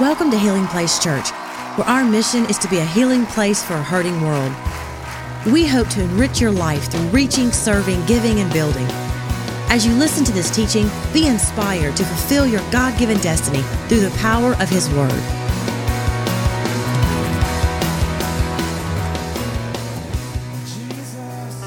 Welcome to Healing Place Church, where our mission is to be a healing place for a hurting world. We hope to enrich your life through reaching, serving, giving, and building. As you listen to this teaching, be inspired to fulfill your God given destiny through the power of His Word.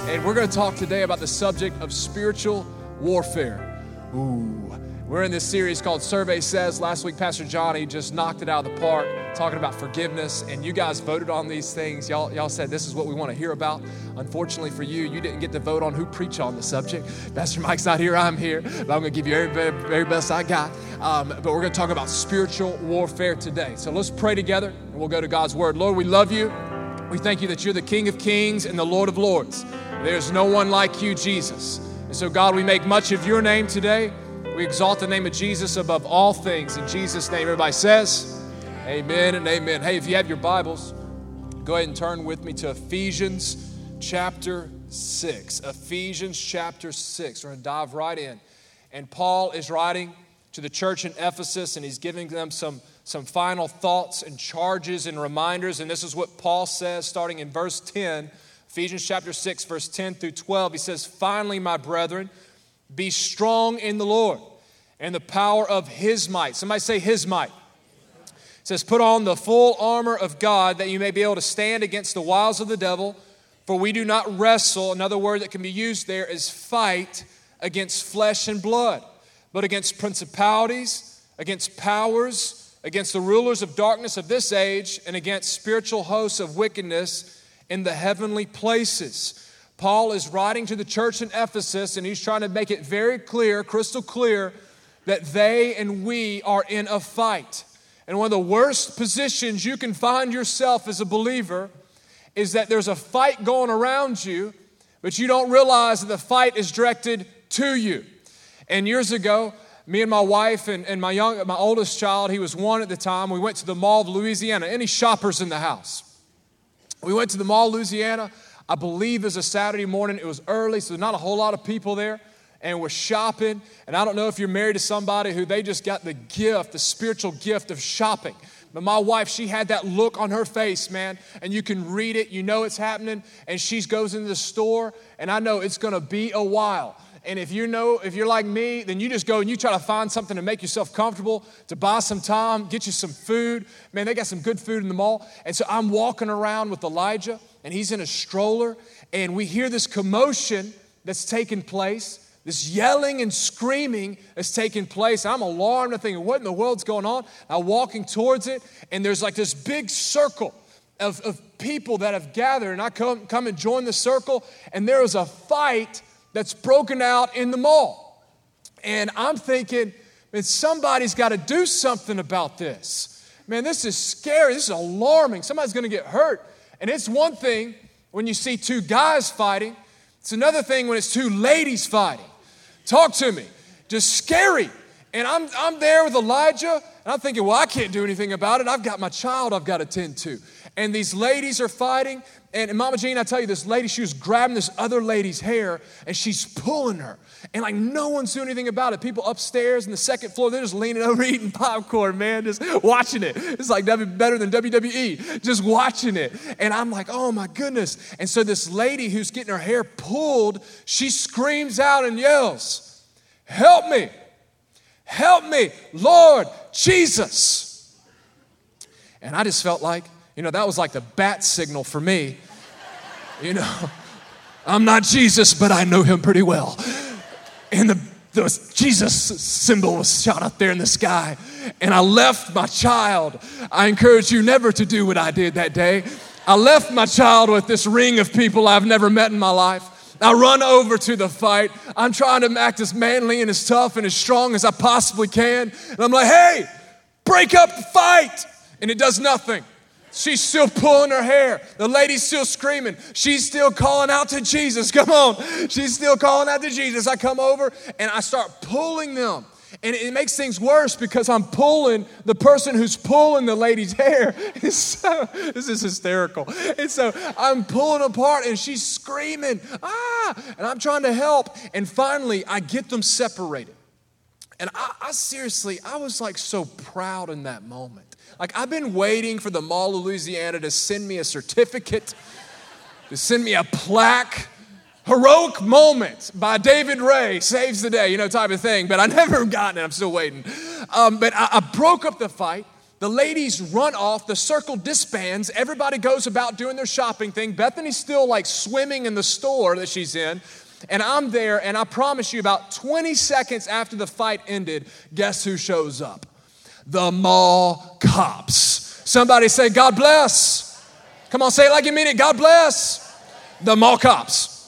And we're going to talk today about the subject of spiritual warfare. Ooh. We're in this series called Survey Says. Last week, Pastor Johnny just knocked it out of the park talking about forgiveness, and you guys voted on these things. Y'all, y'all said this is what we want to hear about. Unfortunately for you, you didn't get to vote on who preach on the subject. Pastor Mike's not here, I'm here, but I'm going to give you every very best I got. Um, but we're going to talk about spiritual warfare today. So let's pray together, and we'll go to God's Word. Lord, we love you. We thank you that you're the King of Kings and the Lord of Lords. There's no one like you, Jesus. And so, God, we make much of your name today. We exalt the name of Jesus above all things. In Jesus' name, everybody says, Amen and amen. Hey, if you have your Bibles, go ahead and turn with me to Ephesians chapter 6. Ephesians chapter 6. We're going to dive right in. And Paul is writing to the church in Ephesus, and he's giving them some, some final thoughts and charges and reminders. And this is what Paul says starting in verse 10, Ephesians chapter 6, verse 10 through 12. He says, Finally, my brethren, be strong in the Lord and the power of his might. Somebody say his might. It says, Put on the full armor of God that you may be able to stand against the wiles of the devil. For we do not wrestle, another word that can be used there is fight against flesh and blood, but against principalities, against powers, against the rulers of darkness of this age, and against spiritual hosts of wickedness in the heavenly places. Paul is writing to the church in Ephesus, and he's trying to make it very clear, crystal clear, that they and we are in a fight. And one of the worst positions you can find yourself as a believer is that there's a fight going around you, but you don't realize that the fight is directed to you. And years ago, me and my wife and, and my young my oldest child, he was one at the time, we went to the Mall of Louisiana. Any shoppers in the house? We went to the Mall Louisiana. I believe it was a Saturday morning. It was early, so not a whole lot of people there. And we're shopping. And I don't know if you're married to somebody who they just got the gift, the spiritual gift of shopping. But my wife, she had that look on her face, man, and you can read it. You know it's happening. And she goes into the store, and I know it's going to be a while. And if you know, if you're like me, then you just go and you try to find something to make yourself comfortable, to buy some time, get you some food. Man, they got some good food in the mall. And so I'm walking around with Elijah, and he's in a stroller, and we hear this commotion that's taking place. This yelling and screaming that's taking place. I'm alarmed. I'm thinking, what in the world's going on? I'm walking towards it, and there's like this big circle of, of people that have gathered. And I come, come and join the circle, and there is a fight that's broken out in the mall. And I'm thinking, man, somebody's got to do something about this. Man, this is scary. This is alarming. Somebody's going to get hurt. And it's one thing when you see two guys fighting, it's another thing when it's two ladies fighting. Talk to me. Just scary. And I'm, I'm there with Elijah, and I'm thinking, well, I can't do anything about it. I've got my child I've got to tend to. And these ladies are fighting. And, and Mama Jean, I tell you, this lady, she was grabbing this other lady's hair and she's pulling her. And like no one's doing anything about it. People upstairs in the second floor, they're just leaning over eating popcorn, man, just watching it. It's like better than WWE, just watching it. And I'm like, oh my goodness. And so this lady who's getting her hair pulled, she screams out and yells, Help me! Help me, Lord Jesus. And I just felt like, you know, that was like the bat signal for me. You know, I'm not Jesus, but I know him pretty well. And the, the Jesus symbol was shot up there in the sky. And I left my child. I encourage you never to do what I did that day. I left my child with this ring of people I've never met in my life. I run over to the fight. I'm trying to act as manly and as tough and as strong as I possibly can. And I'm like, hey, break up the fight. And it does nothing. She's still pulling her hair. The lady's still screaming. She's still calling out to Jesus. Come on. She's still calling out to Jesus. I come over and I start pulling them. And it makes things worse because I'm pulling the person who's pulling the lady's hair. So, this is hysterical. And so I'm pulling apart and she's screaming, ah, and I'm trying to help. And finally, I get them separated. And I, I seriously, I was like so proud in that moment. Like, I've been waiting for the Mall of Louisiana to send me a certificate, to send me a plaque heroic moment by David Ray saves the day, you know, type of thing. But I never gotten it. I'm still waiting. Um, but I, I broke up the fight. The ladies run off, the circle disbands, everybody goes about doing their shopping thing. Bethany's still like swimming in the store that she's in. And I'm there, and I promise you, about 20 seconds after the fight ended, guess who shows up? The mall cops. Somebody say, God bless. Come on, say it like you mean it. God bless. The mall cops.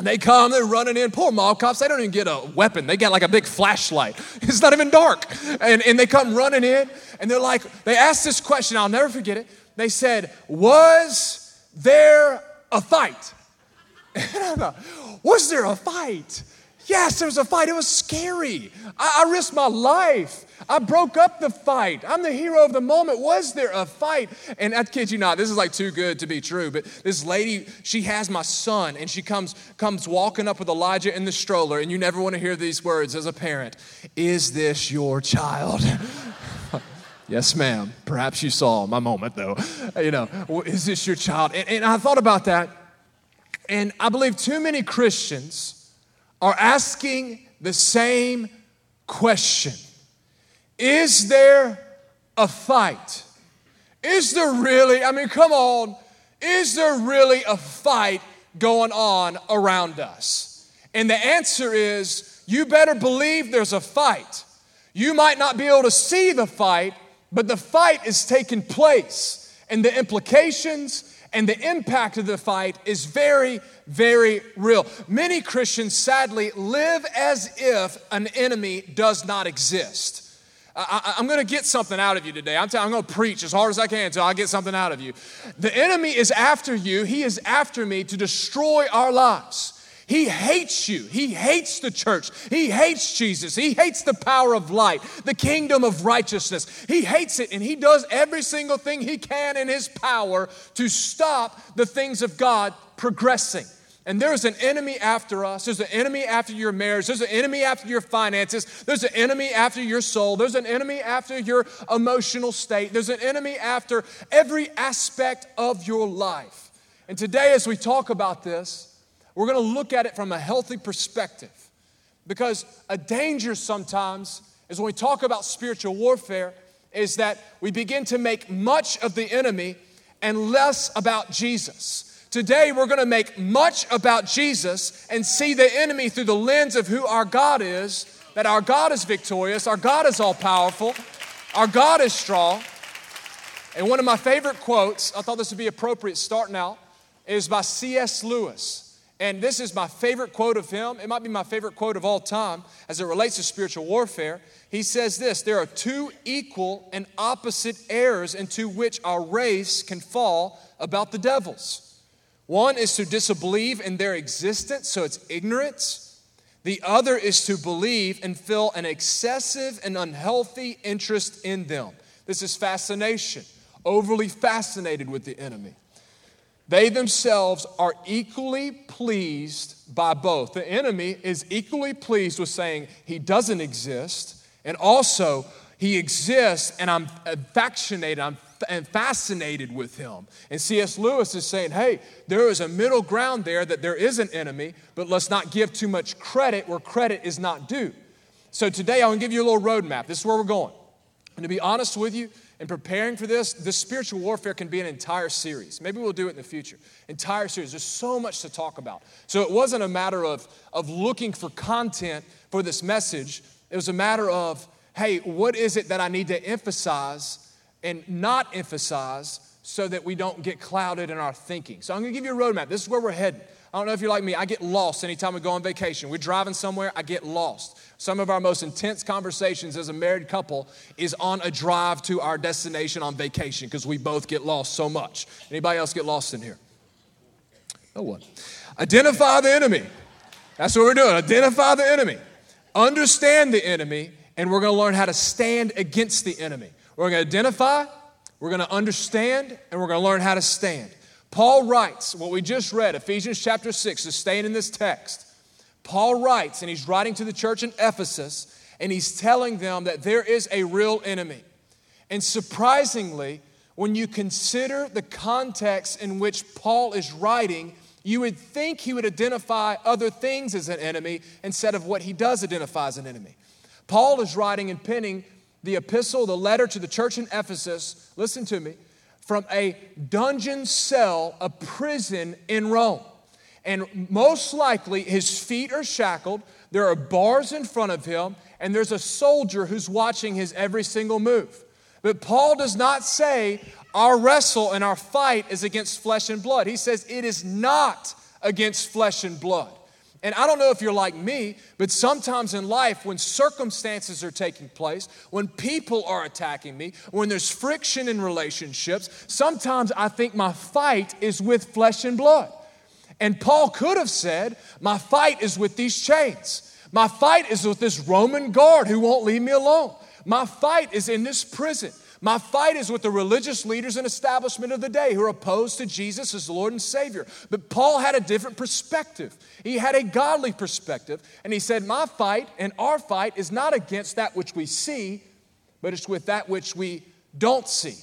They come, they're running in. Poor mall cops, they don't even get a weapon. They got like a big flashlight. It's not even dark. And, and they come running in, and they're like, they asked this question, I'll never forget it. They said, Was there a fight? And I thought, Was there a fight? Yes, there was a fight. It was scary. I, I, risked my life. I broke up the fight. I'm the hero of the moment. Was there a fight? And I kid you not, this is like too good to be true. But this lady, she has my son, and she comes comes walking up with Elijah in the stroller. And you never want to hear these words as a parent. Is this your child? yes, ma'am. Perhaps you saw my moment though. You know, is this your child? and, and I thought about that, and I believe too many Christians are asking the same question Is there a fight? Is there really, I mean, come on, is there really a fight going on around us? And the answer is you better believe there's a fight. You might not be able to see the fight, but the fight is taking place. And the implications and the impact of the fight is very, very real. Many Christians, sadly, live as if an enemy does not exist. I, am going to get something out of you today. I'm, I'm going to preach as hard as I can until I get something out of you. The enemy is after you, he is after me to destroy our lives. He hates you. He hates the church. He hates Jesus. He hates the power of light, the kingdom of righteousness. He hates it, and he does every single thing he can in his power to stop the things of God progressing. And there's an enemy after us. There's an enemy after your marriage. There's an enemy after your finances. There's an enemy after your soul. There's an enemy after your emotional state. There's an enemy after every aspect of your life. And today, as we talk about this, we're going to look at it from a healthy perspective. Because a danger sometimes is when we talk about spiritual warfare, is that we begin to make much of the enemy and less about Jesus. Today, we're going to make much about Jesus and see the enemy through the lens of who our God is that our God is victorious, our God is all powerful, our God is strong. And one of my favorite quotes, I thought this would be appropriate starting out, is by C.S. Lewis. And this is my favorite quote of him. It might be my favorite quote of all time as it relates to spiritual warfare. He says this There are two equal and opposite errors into which our race can fall about the devils. One is to disbelieve in their existence, so it's ignorance. The other is to believe and feel an excessive and unhealthy interest in them. This is fascination, overly fascinated with the enemy. They themselves are equally pleased by both. The enemy is equally pleased with saying he doesn't exist, and also he exists, and I'm vaccinated, I'm and fascinated with him. And C.S. Lewis is saying, hey, there is a middle ground there that there is an enemy, but let's not give too much credit where credit is not due. So today I'm gonna give you a little roadmap. This is where we're going. And to be honest with you, in preparing for this, this spiritual warfare can be an entire series. Maybe we'll do it in the future. Entire series. There's so much to talk about. So it wasn't a matter of, of looking for content for this message. It was a matter of, hey, what is it that I need to emphasize and not emphasize so that we don't get clouded in our thinking? So I'm going to give you a roadmap. This is where we're heading. I don't know if you're like me, I get lost anytime we go on vacation. We're driving somewhere, I get lost. Some of our most intense conversations as a married couple is on a drive to our destination on vacation because we both get lost so much. Anybody else get lost in here? No one. Identify the enemy. That's what we're doing. Identify the enemy. Understand the enemy and we're going to learn how to stand against the enemy. We're going to identify, we're going to understand, and we're going to learn how to stand. Paul writes what we just read, Ephesians chapter 6, is staying in this text. Paul writes, and he's writing to the church in Ephesus, and he's telling them that there is a real enemy. And surprisingly, when you consider the context in which Paul is writing, you would think he would identify other things as an enemy instead of what he does identify as an enemy. Paul is writing and penning the epistle, the letter to the church in Ephesus, listen to me, from a dungeon cell, a prison in Rome. And most likely, his feet are shackled, there are bars in front of him, and there's a soldier who's watching his every single move. But Paul does not say our wrestle and our fight is against flesh and blood. He says it is not against flesh and blood. And I don't know if you're like me, but sometimes in life, when circumstances are taking place, when people are attacking me, when there's friction in relationships, sometimes I think my fight is with flesh and blood. And Paul could have said, My fight is with these chains. My fight is with this Roman guard who won't leave me alone. My fight is in this prison. My fight is with the religious leaders and establishment of the day who are opposed to Jesus as Lord and Savior. But Paul had a different perspective. He had a godly perspective, and he said, My fight and our fight is not against that which we see, but it's with that which we don't see.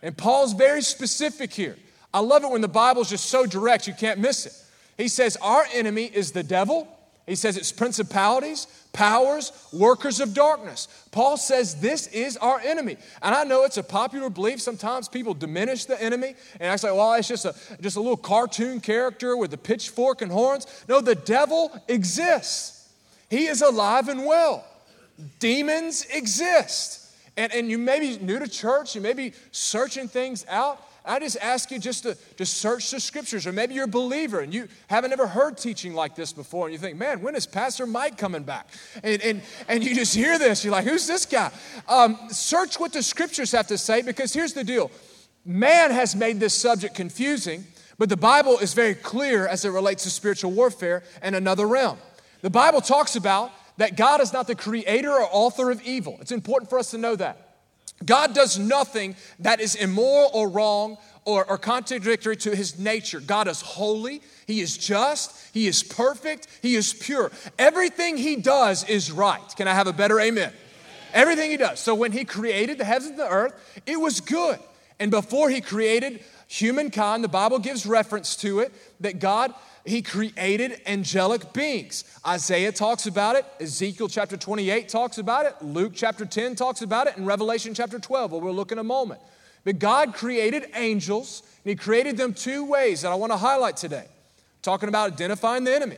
And Paul's very specific here. I love it when the Bible's just so direct, you can't miss it. He says, Our enemy is the devil he says it's principalities, powers, workers of darkness. Paul says this is our enemy. And I know it's a popular belief. Sometimes people diminish the enemy and I say, well, it's just a, just a little cartoon character with a pitchfork and horns. No, the devil exists, he is alive and well. Demons exist. And, and you may be new to church, you may be searching things out. I just ask you just to, to search the scriptures, or maybe you're a believer and you haven't ever heard teaching like this before, and you think, man, when is Pastor Mike coming back? And, and, and you just hear this, you're like, who's this guy? Um, search what the scriptures have to say, because here's the deal man has made this subject confusing, but the Bible is very clear as it relates to spiritual warfare and another realm. The Bible talks about that God is not the creator or author of evil. It's important for us to know that. God does nothing that is immoral or wrong or, or, contradictory to his nature. God is holy, he is just, he is perfect, he is pure. Everything he does is right. Can I have a better amen? Everything he does. So when he created the heavens and the earth, it was good. And before he created humankind, the Bible gives reference to it that God he created angelic beings. Isaiah talks about it, Ezekiel chapter 28 talks about it, Luke chapter 10 talks about it, and Revelation chapter 12, where we'll look in a moment. But God created angels, and He created them two ways that I want to highlight today. Talking about identifying the enemy.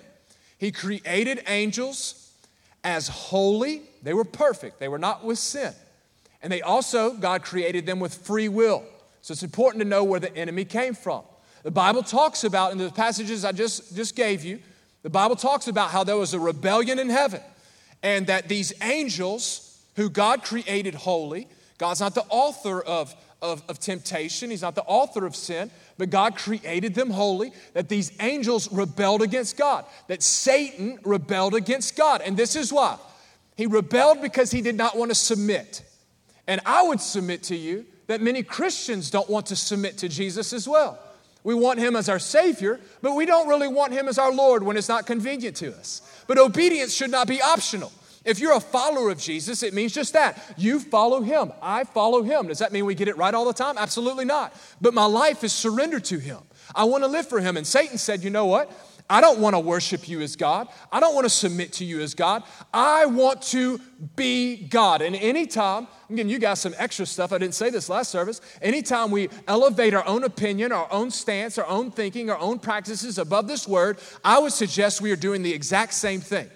He created angels as holy, they were perfect, they were not with sin. And they also, God created them with free will. So it's important to know where the enemy came from. The Bible talks about, in the passages I just, just gave you, the Bible talks about how there was a rebellion in heaven and that these angels who God created holy, God's not the author of, of, of, temptation, He's not the author of sin, but God created them holy, that these angels rebelled against God, that Satan rebelled against God. And this is why. He rebelled because he did not want to submit. And I would submit to you that many Christians don't want to submit to Jesus as well. We want him as our Savior, but we don't really want him as our Lord when it's not convenient to us. But obedience should not be optional. If you're a follower of Jesus, it means just that. You follow him. I follow him. Does that mean we get it right all the time? Absolutely not. But my life is surrendered to him. I want to live for him. And Satan said, you know what? I don't want to worship you as God. I don't want to submit to you as God. I want to be God. And anytime, I'm giving you guys some extra stuff. I didn't say this last service. Anytime we elevate our own opinion, our own stance, our own thinking, our own practices above this word, I would suggest we are doing the exact same thing.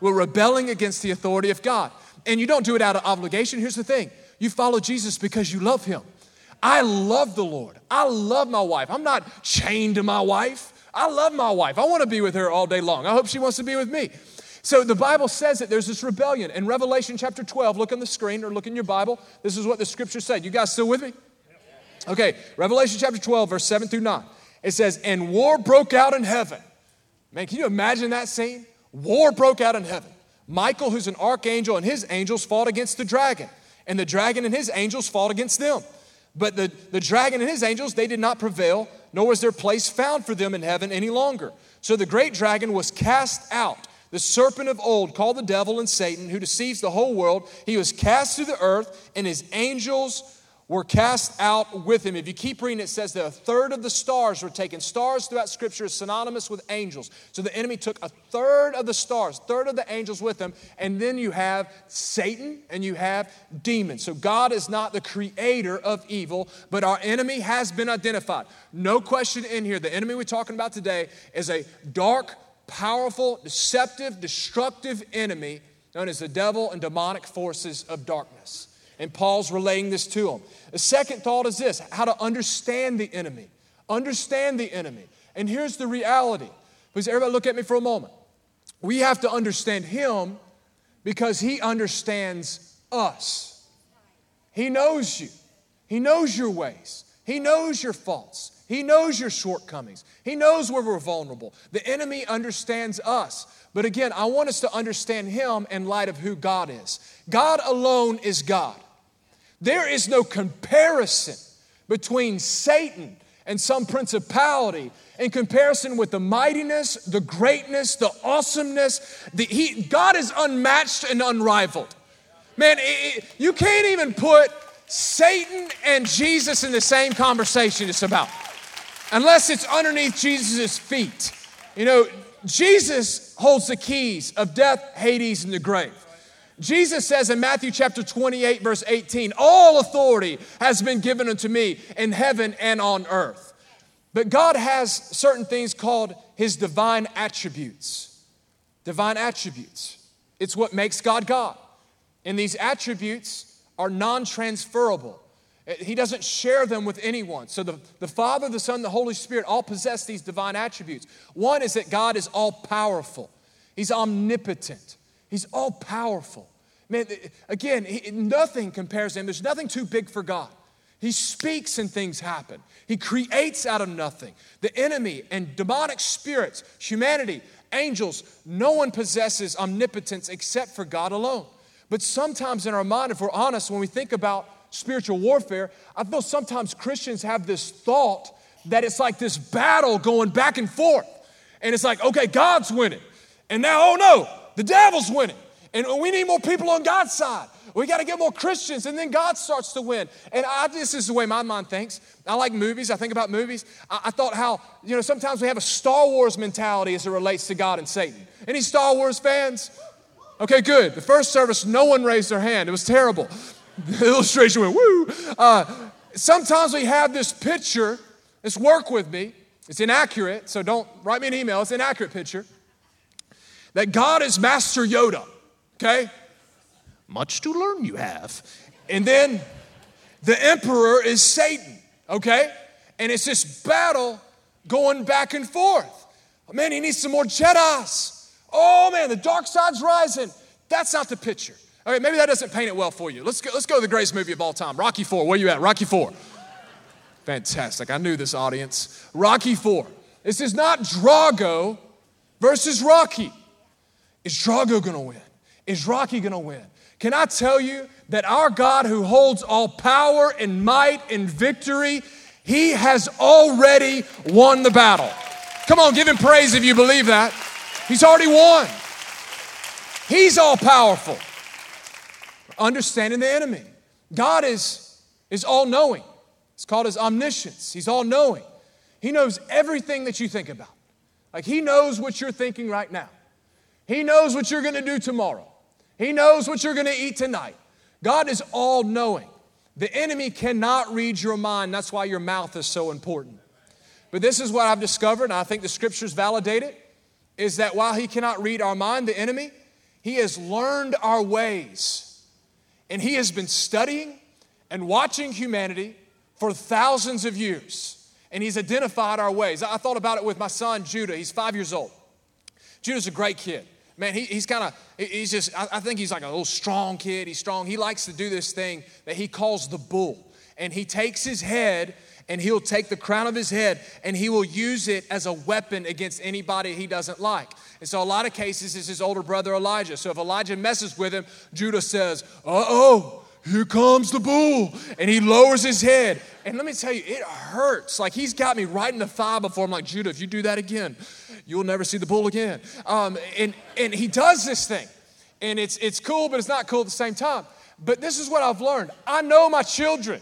We're rebelling against the authority of God. And you don't do it out of obligation. Here's the thing you follow Jesus because you love him. I love the Lord. I love my wife. I'm not chained to my wife. I love my wife. I want to be with her all day long. I hope she wants to be with me. So the Bible says that there's this rebellion. In Revelation chapter 12, look on the screen or look in your Bible. This is what the scripture said. You guys still with me? Okay, Revelation chapter 12, verse 7 through 9. It says, And war broke out in heaven. Man, can you imagine that scene? War broke out in heaven. Michael, who's an archangel, and his angels fought against the dragon, and the dragon and his angels fought against them. But the, the dragon and his angels, they did not prevail, nor was their place found for them in heaven any longer. So the great dragon was cast out, the serpent of old, called the devil and Satan, who deceives the whole world. He was cast to the earth, and his angels were cast out with him. If you keep reading, it says that a third of the stars were taken. Stars throughout Scripture is synonymous with angels. So the enemy took a third of the stars, third of the angels with him, and then you have Satan and you have demons. So God is not the creator of evil, but our enemy has been identified. No question in here. The enemy we're talking about today is a dark, powerful, deceptive, destructive enemy known as the devil and demonic forces of darkness. And Paul's relaying this to them. The second thought is this how to understand the enemy. Understand the enemy. And here's the reality. Please, everybody, look at me for a moment. We have to understand him because he understands us. He knows you, he knows your ways, he knows your faults. He knows your shortcomings. He knows where we're vulnerable. The enemy understands us. But again, I want us to understand him in light of who God is. God alone is God. There is no comparison between Satan and some principality in comparison with the mightiness, the greatness, the awesomeness. The, he, God is unmatched and unrivaled. Man, it, it, you can't even put Satan and Jesus in the same conversation, it's about, unless it's underneath Jesus' feet. You know, Jesus holds the keys of death, Hades, and the grave. Jesus says in Matthew chapter 28, verse 18, All authority has been given unto me in heaven and on earth. But God has certain things called his divine attributes. Divine attributes. It's what makes God God. And these attributes are non transferable. Eh, he doesn't share them with anyone. So the, the Father, the Son, the Holy Spirit all possess these divine attributes. One is that God is all powerful, He's omnipotent. He's all powerful. Man, again, he, nothing compares to him. There's nothing too big for God. He speaks and things happen. He creates out of nothing. The enemy and demonic spirits, humanity, angels, no one possesses omnipotence except for God alone. But sometimes in our mind, if we're honest, when we think about spiritual warfare, I feel sometimes Christians have this thought that it's like this battle going back and forth. And it's like, okay, God's winning. And now, oh no, the devil's winning. And we need more people on God's side. We got to get more Christians, and then God starts to win. And I, this is the way my mind thinks. I like movies. I think about movies. I, I, thought how, you know, sometimes we have a Star Wars mentality as it relates to God and Satan. Any Star Wars fans? Okay, good. The first service, no one raised their hand. It was terrible. The illustration went, woo. Uh, sometimes we have this picture. Let's work with me. It's inaccurate, so don't write me an email. It's an inaccurate picture that God is Master Yoda, okay? Much to learn you have. And then the emperor is Satan, okay? And it's this battle going back and forth. Man, he needs some more Jedi's. Oh man, the dark side's rising. That's not the picture. Okay, maybe that doesn't paint it well for you. Let's go, let's go to the greatest movie of all time, Rocky Four. Where you at? Rocky Four. Fantastic. I knew this audience. Rocky Four. This is not Drago versus Rocky. Is Drago gonna win? Is Rocky gonna win? Can I tell you that our God, who holds all power and might and victory, he has already won the battle. Come on, give him praise if you believe that. He's already won. He's all powerful. Understanding the enemy. God is, is all knowing. It's called his omniscience. He's all knowing. He knows everything that you think about. Like he knows what you're thinking right now. He knows what you're going to do tomorrow. He knows what you're going to eat tonight. God is all knowing. The enemy cannot read your mind. That's why your mouth is so important. But this is what I've discovered, and I think the scriptures validate it, is that while he cannot read our mind, the enemy, he has learned our ways. And he has been studying and watching humanity for thousands of years. And he's identified our ways. I thought about it with my son, Judah. He's five years old. Judah's a great kid man, he, he's kind of, he's just, I, I think he's like a little strong kid. He's strong. He likes to do this thing that he calls the bull. And he takes his head and he'll take the crown of his head and he will use it as a weapon against anybody he doesn't like. And so, a lot of cases, is his older brother Elijah. So, if Elijah messes with him, Judah says, Uh oh, here comes the bull. And he lowers his head. And let me tell you, it hurts. Like he's got me right in the thigh before I'm like, Judah, if you do that again, you'll never see the bull again. Um, and, and he does this thing. And it's, it's cool, but it's not cool at the same time. But this is what I've learned I know my children.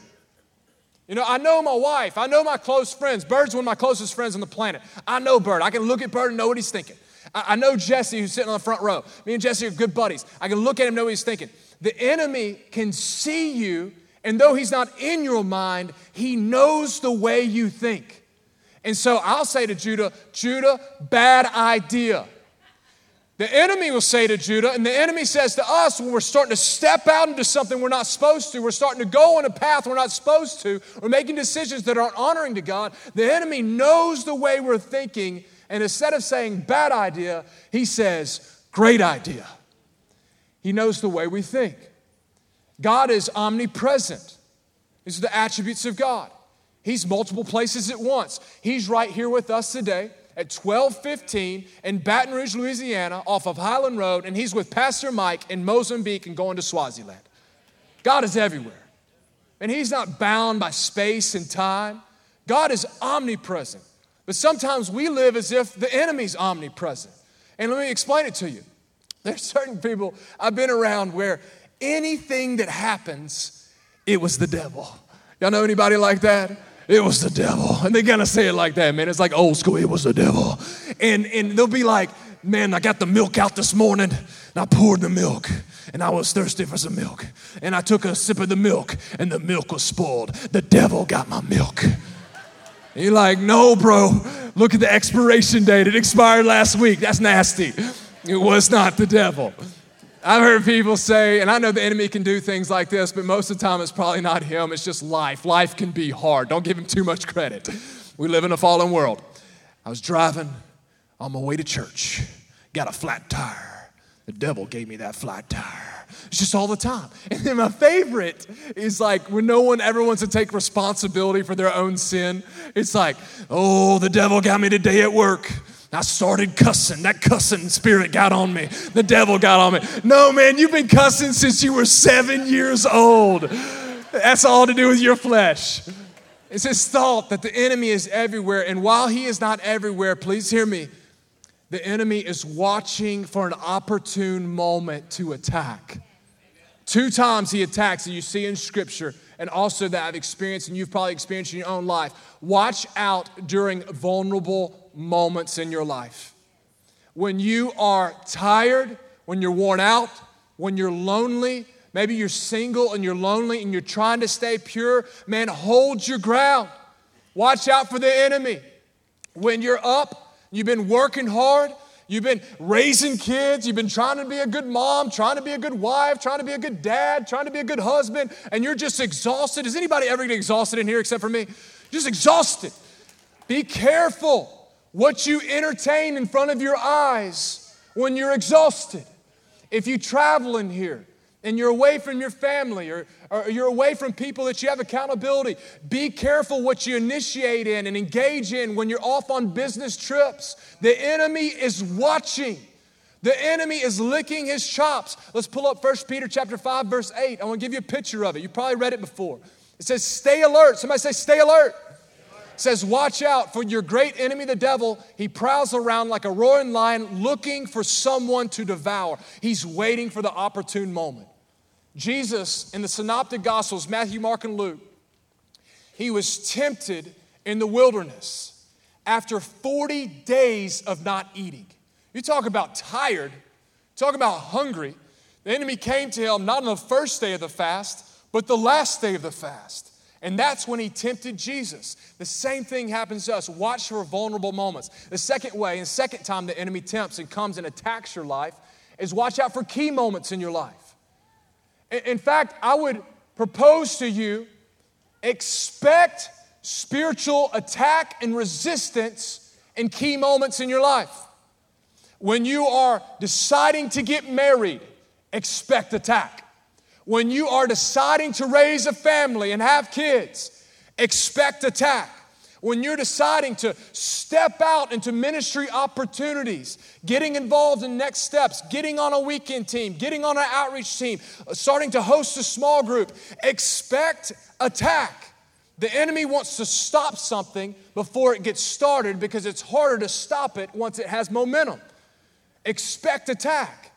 You know, I know my wife. I know my close friends. Bird's one of my closest friends on the planet. I know Bird. I can look at Bird and know what he's thinking. I, I know Jesse, who's sitting on the front row. Me and Jesse are good buddies. I can look at him, know what he's thinking. The enemy can see you, and though he's not in your mind, he knows the way you think. And so I'll say to Judah, Judah, bad idea. The enemy will say to Judah, and the enemy says to us when we're starting to step out into something we're not supposed to, we're starting to go on a path we're not supposed to, we're making decisions that aren't honoring to God. The enemy knows the way we're thinking, and instead of saying bad idea, he says great idea. He knows the way we think. God is omnipresent, these are the attributes of God. He's multiple places at once. He's right here with us today at 1215 in Baton Rouge, Louisiana, off of Highland Road, and he's with Pastor Mike in Mozambique and going to Swaziland. God is everywhere. And he's not bound by space and time. God is omnipresent. But sometimes we live as if the enemy's omnipresent. And let me explain it to you. There's certain people I've been around where anything that happens, it was the devil. Y'all know anybody like that? it was the devil. And they gotta say it like that, man. It's like old school, it was the devil. And, and they'll be like, man, I got the milk out this morning and I poured the milk and I was thirsty for some milk. And I took a sip of the milk and the milk was spoiled. The devil got my milk. And you're like, no, bro, look at the expiration date. It expired last week. That's nasty. It was not the devil. I've heard people say, and I know the enemy can do things like this, but most of the time it's probably not him, it's just life. Life can be hard. Don't give him too much credit. We live in a fallen world. I was driving on my way to church, got a flat tire. The devil gave me that flat tire. It's just all the time. And then my favorite is like when no one ever wants to take responsibility for their own sin. It's like, oh, the devil got me today at work. I started cussing. That cussing spirit got on me. The devil got on me. No, man, you've been cussing since you were seven years old. That's all to do with your flesh. It's this thought that the enemy is everywhere. And while he is not everywhere, please hear me, the enemy is watching for an opportune moment to attack. Two times he attacks, and you see in scripture, and also that I've experienced, and you've probably experienced in your own life. Watch out during vulnerable moments in your life. When you are tired, when you're worn out, when you're lonely, maybe you're single and you're lonely and you're trying to stay pure, man, hold your ground. Watch out for the enemy. When you're up, you've been working hard, You've been raising kids. You've been trying to be a good mom, trying to be a good wife, trying to be a good dad, trying to be a good husband, and you're just exhausted. Does anybody ever get exhausted in here except for me? Just exhausted. Be careful what you entertain in front of your eyes when you're exhausted. If you travel in here and you're away from your family or, or you're away from people that you have accountability, be careful what you initiate in and engage in when you're off on business trips. The enemy is watching. The enemy is licking his chops. Let's pull up 1 Peter chapter 5 verse 8. I want to give you a picture of it. You probably read it before. It says stay alert. Somebody say stay alert says, Watch out for your great enemy, the devil. He prowls around like a roaring lion looking for someone to devour. He's waiting for the opportune moment. Jesus, in the Synoptic Gospels, Matthew, Mark, and Luke, he was tempted in the wilderness after 40 days of not eating. You talk about tired, talk about hungry. The enemy came to him not on the first day of the fast, but the last day of the fast. And that's when he tempted Jesus. The same thing happens to us. Watch for vulnerable moments. The second way, and second time the enemy tempts and comes and attacks your life, is watch out for key moments in your life. In fact, I would propose to you expect spiritual attack and resistance in key moments in your life. When you are deciding to get married, expect attack when you are deciding to raise a family and have kids, Expect attack. When you're deciding to step out into ministry opportunities, getting involved in next steps, getting on a weekend team, getting on an outreach team, starting to host a small group, expect attack. The enemy wants to stop something before it gets started because it's harder to stop it once it has momentum. Expect attack.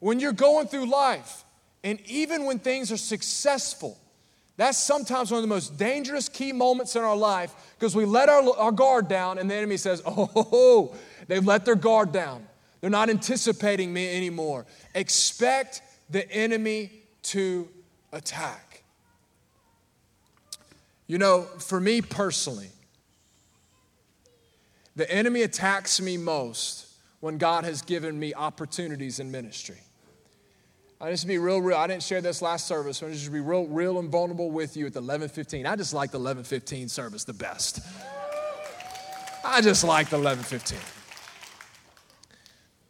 When you're going through life, and even when things are successful, that's sometimes one of the most dangerous key moments in our life because we let our, our guard down and the enemy says, Oh, they've let their guard down. They're not anticipating me anymore. Expect the enemy to attack. You know, for me personally, the enemy attacks me most when God has given me opportunities in ministry. I just be real, real. I didn't share this last service. I'm just be real, real and vulnerable with you at the 11:15. I just like the 11:15 service the best. I just like the 11:15.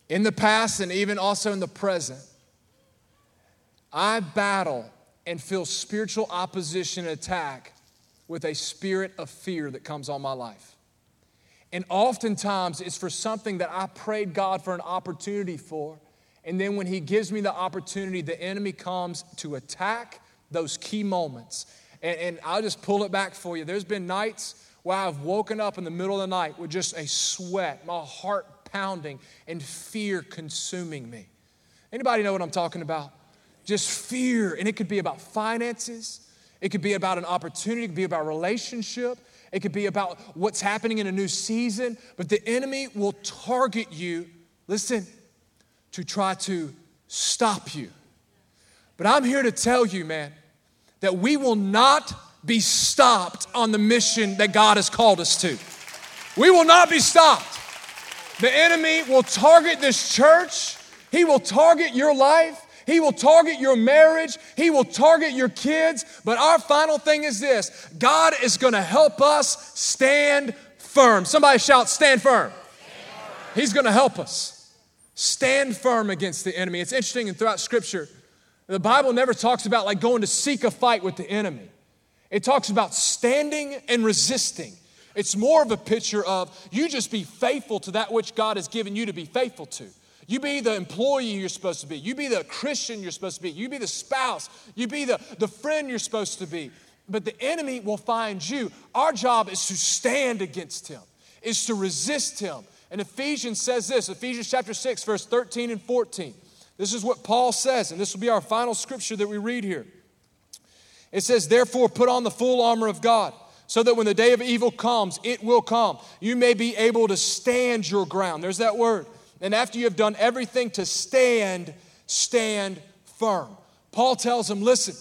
In the past and even also in the present, I battle and feel spiritual opposition and attack with a spirit of fear that comes on my life. And oftentimes it's for something that I prayed God for an opportunity for and then when he gives me the opportunity, the enemy comes to attack those key moments. And, and, I'll just pull it back for you. There's been nights where I've woken up in the middle of the night with just a sweat, my heart pounding, and fear consuming me. Anybody know what I'm talking about? Just fear. And it could be about finances, it could be about an opportunity, it could be about relationship. It could be about what's happening in a new season, but the enemy will target you. Listen, to try to stop you. But I'm here to tell you, man, that we will not be stopped on the mission that God has called us to. We will not be stopped. The enemy will target this church, he will target your life. He will target your marriage. He will target your kids. But our final thing is this God is going to help us stand firm. Somebody shout, stand firm. He's going to help us. Stand firm against the enemy. It's interesting and throughout scripture, the Bible never talks about like going to seek a fight with the enemy. It talks about standing and resisting. It's more of a picture of you just be faithful to that which God has given you to be faithful to. You be the employee you're supposed to be. You be the Christian you're supposed to be. You be the spouse. You be the, the friend you're supposed to be. But the enemy will find you. Our job is to stand against him, is to resist him, and Ephesians says this Ephesians chapter 6, verse 13 and 14. This is what Paul says, and this will be our final scripture that we read here. It says, Therefore, put on the full armor of God, so that when the day of evil comes, it will come. You may be able to stand your ground. There's that word. And after you have done everything to stand, stand firm. Paul tells them, Listen,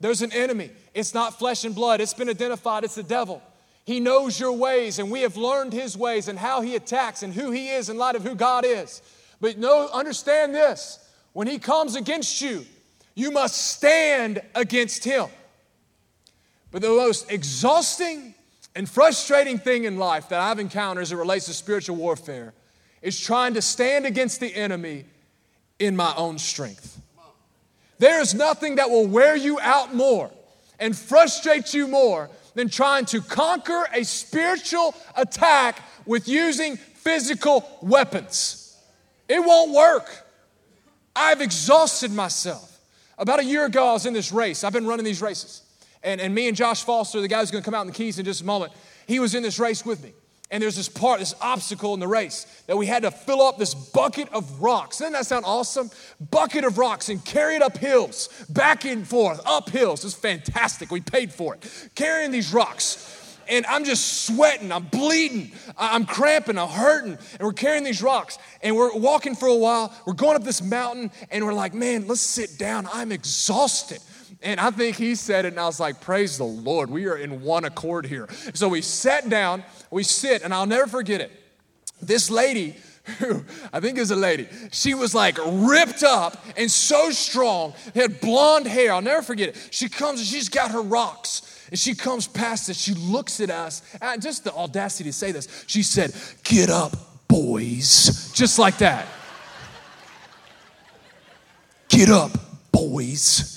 there's an enemy. It's not flesh and blood, it's been identified, it's the devil. He knows your ways, and we have learned his ways and how he attacks and who he is in light of who God is. But know, understand this when he comes against you, you must stand against him. But the most exhausting and frustrating thing in life that I've encountered as it relates to spiritual warfare is trying to stand against the enemy in my own strength. There is nothing that will wear you out more and frustrate you more than trying to conquer a spiritual attack with using physical weapons. It won't work. I've exhausted myself. About a year ago, I was in this race. I've been running these races. And, and me and Josh Foster, the guy who's gonna come out in the keys in just a moment, he was in this race with me. And there's this part, this obstacle in the race that we had to fill up this bucket of rocks. Doesn't that sound awesome? Bucket of rocks and carry it up hills, back and forth, up hills. It's fantastic. We paid for it. Carrying these rocks. And I'm just sweating, I'm bleeding, I'm cramping, I'm hurting. And we're carrying these rocks and we're walking for a while. We're going up this mountain and we're like, man, let's sit down. I'm exhausted. And I think he said it, and I was like, Praise the Lord, we are in one accord here. So we sat down, we sit, and I'll never forget it. This lady, I think is a lady, she was like ripped up and so strong, had blonde hair. I'll never forget it. She comes and she's got her rocks. And she comes past us, she looks at us, and just the audacity to say this. She said, Get up, boys. Just like that. Get up, boys.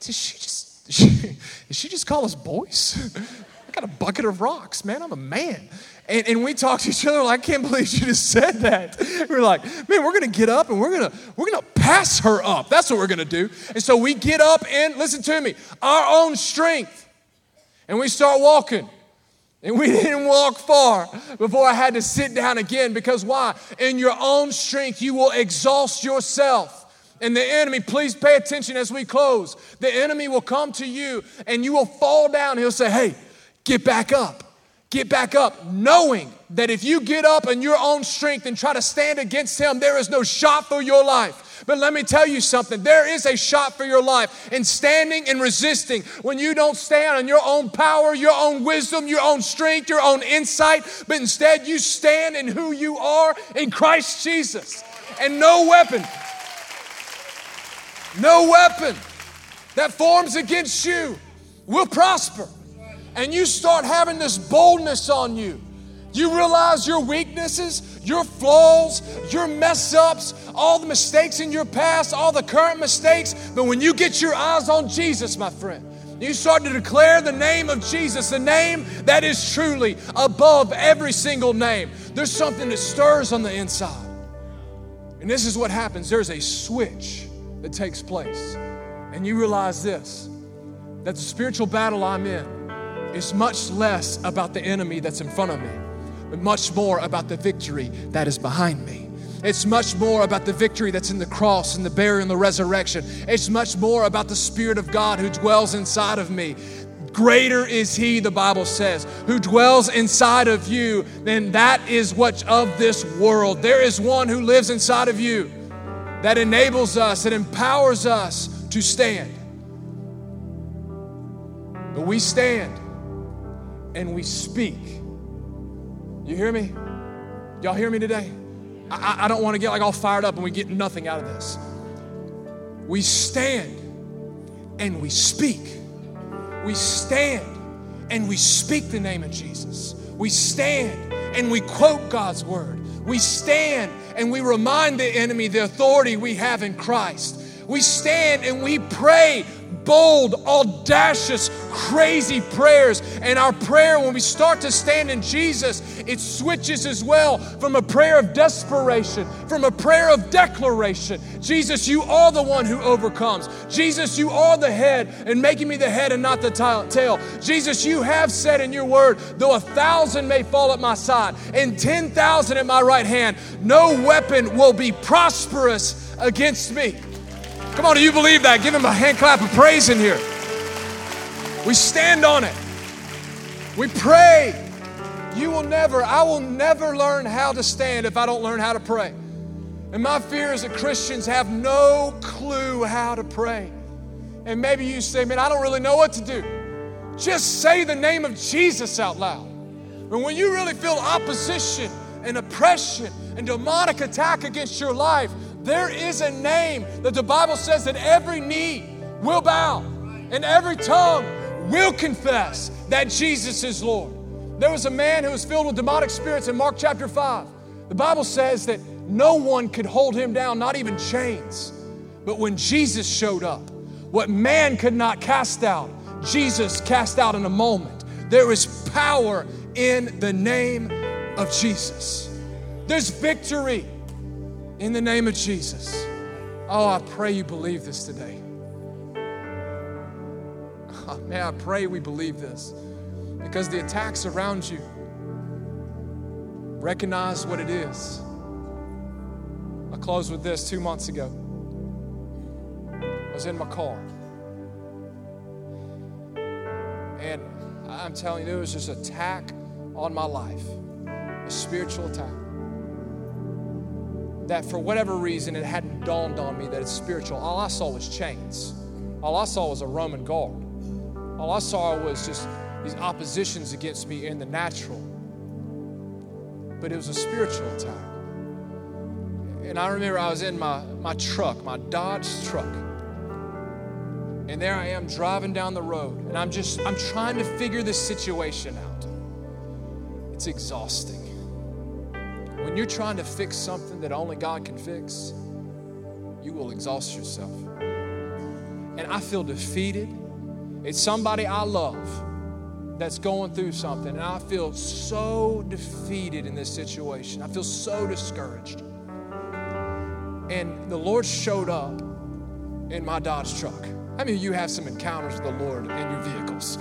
Does she just, Did she just call us boys? I got a bucket of rocks, man. I'm a man. And, and we talked to each other like, I can't believe she just said that. We are like, man, we're gonna get up and we're gonna we're gonna pass her up. That's what we're gonna do. And so we get up and listen to me, our own strength, and we start walking. And we didn't walk far before I had to sit down again because why? In your own strength, you will exhaust yourself. And the enemy, please pay attention as we close. The enemy will come to you and you will fall down. He'll say, Hey, get back up. Get back up, knowing that if you get up in your own strength and try to stand against him, there is no shot for your life. But let me tell you something there is a shot for your life in standing and resisting when you don't stand on your own power, your own wisdom, your own strength, your own insight, but instead you stand in who you are in Christ Jesus. And no weapon, no weapon that forms against you will prosper and you start having this boldness on you, you realize your weaknesses, your flaws, your mess ups, all the mistakes in your past, all the current mistakes. But when you get your eyes on Jesus, my friend, you start to declare the name of Jesus, the name that is truly above every single name. There's something that stirs on the inside. And this is what happens there's a switch that takes place. And you realize this that the spiritual battle I'm in is much less about the enemy that's in front of me, but much more about the victory that is behind me. It's much more about the victory that's in the cross and the burial and the resurrection. It's much more about the Spirit of God who dwells inside of me. Greater is He, the Bible says, who dwells inside of you than that is what of this world. There is one who lives inside of you that enables us, that empowers us to stand. But we stand and we speak. You hear me? Y'all hear me today? I, I don't want to get like all fired up and we get nothing out of this. We stand and we speak. We stand and we speak the name of Jesus. We stand and we quote God's word. We stand and we remind the enemy the authority we have in Christ. We stand and we pray bold, audacious, crazy prayers. And our prayer, when we start to stand in Jesus, it switches as well from a prayer of desperation, from a prayer of declaration. Jesus, you are the one who overcomes. Jesus, you are the head and making me the head and not the tail. Jesus, you have said in your word, though a thousand may fall at my side and 10,000 at my right hand, no weapon will be prosperous against me. Come on, do you believe that? Give him a hand clap of praise in here. We stand on it. We pray. You will never, I will never learn how to stand if I don't learn how to pray. And my fear is that Christians have no clue how to pray. And maybe you say, man, I don't really know what to do. Just say the name of Jesus out loud. But when you really feel opposition and oppression and demonic attack against your life, there is a name that the Bible says that every knee will bow and every tongue will confess that Jesus is Lord. There was a man who was filled with demonic spirits in Mark chapter 5. The Bible says that no one could hold him down, not even chains. But when Jesus showed up, what man could not cast out, Jesus cast out in a moment. There is power in the name of Jesus. There's victory in the name of Jesus. Oh, I pray you believe this today. Man, I pray we believe this because the attacks around you recognize what it is. I closed with this two months ago. I was in my car. And I'm telling you, it was just attack on my life, a spiritual attack that for whatever reason it hadn't dawned on me that it's spiritual. All I saw was chains. All I saw was a Roman guard. All I saw was just these oppositions against me in the natural. But it was a spiritual attack. And I remember I was in my, my truck, my Dodge truck. And there I am driving down the road. And I'm just, I'm trying to figure this situation out. It's exhausting. When you're trying to fix something that only God can fix, you will exhaust yourself. And I feel defeated It's somebody I love that's going through something, and I feel so defeated in this situation. I feel so discouraged. And the Lord showed up in my Dodge truck. I mean, you have some encounters with the Lord in your vehicles?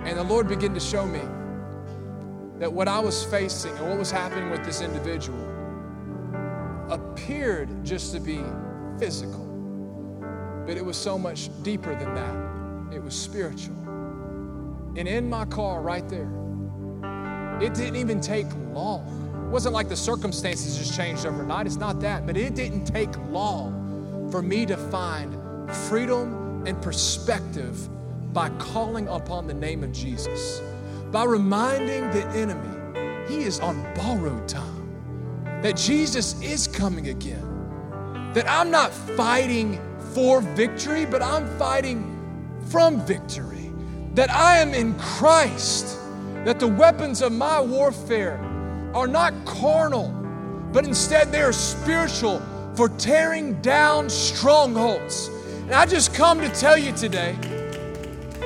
And the Lord began to show me that what I was facing and what was happening with this individual appeared just to be physical, but it was so much deeper than that it was spiritual. And in my car right there, it didn't even take long. It wasn't like the circumstances just changed overnight. It's not that, but it didn't take long for me to find freedom and perspective by calling upon the name of Jesus, by reminding the enemy he is on borrowed time, that Jesus is coming again, that I'm not fighting for victory, but I'm fighting from victory, that I am in Christ, that the weapons of my warfare are not carnal, but instead they are spiritual for tearing down strongholds. And I just come to tell you today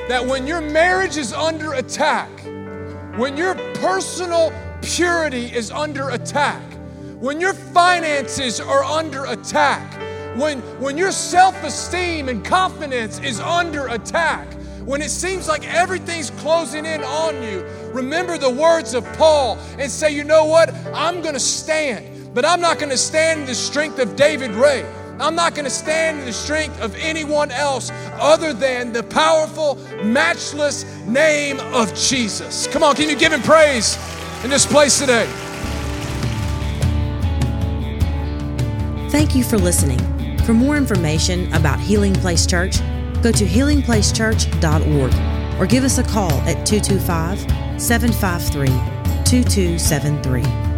that when your marriage is under attack, when your personal purity is under attack, when your finances are under attack, when, when your self esteem and confidence is under attack, when it seems like everything's closing in on you, remember the words of Paul and say, you know what? I'm going to stand, but I'm not going to stand in the strength of David Ray. I'm not going to stand in the strength of anyone else other than the powerful, matchless name of Jesus. Come on, can you give him praise in this place today? Thank you for listening. For more information about Healing Place Church, go to healingplacechurch.org or give us a call at 225 753 2273.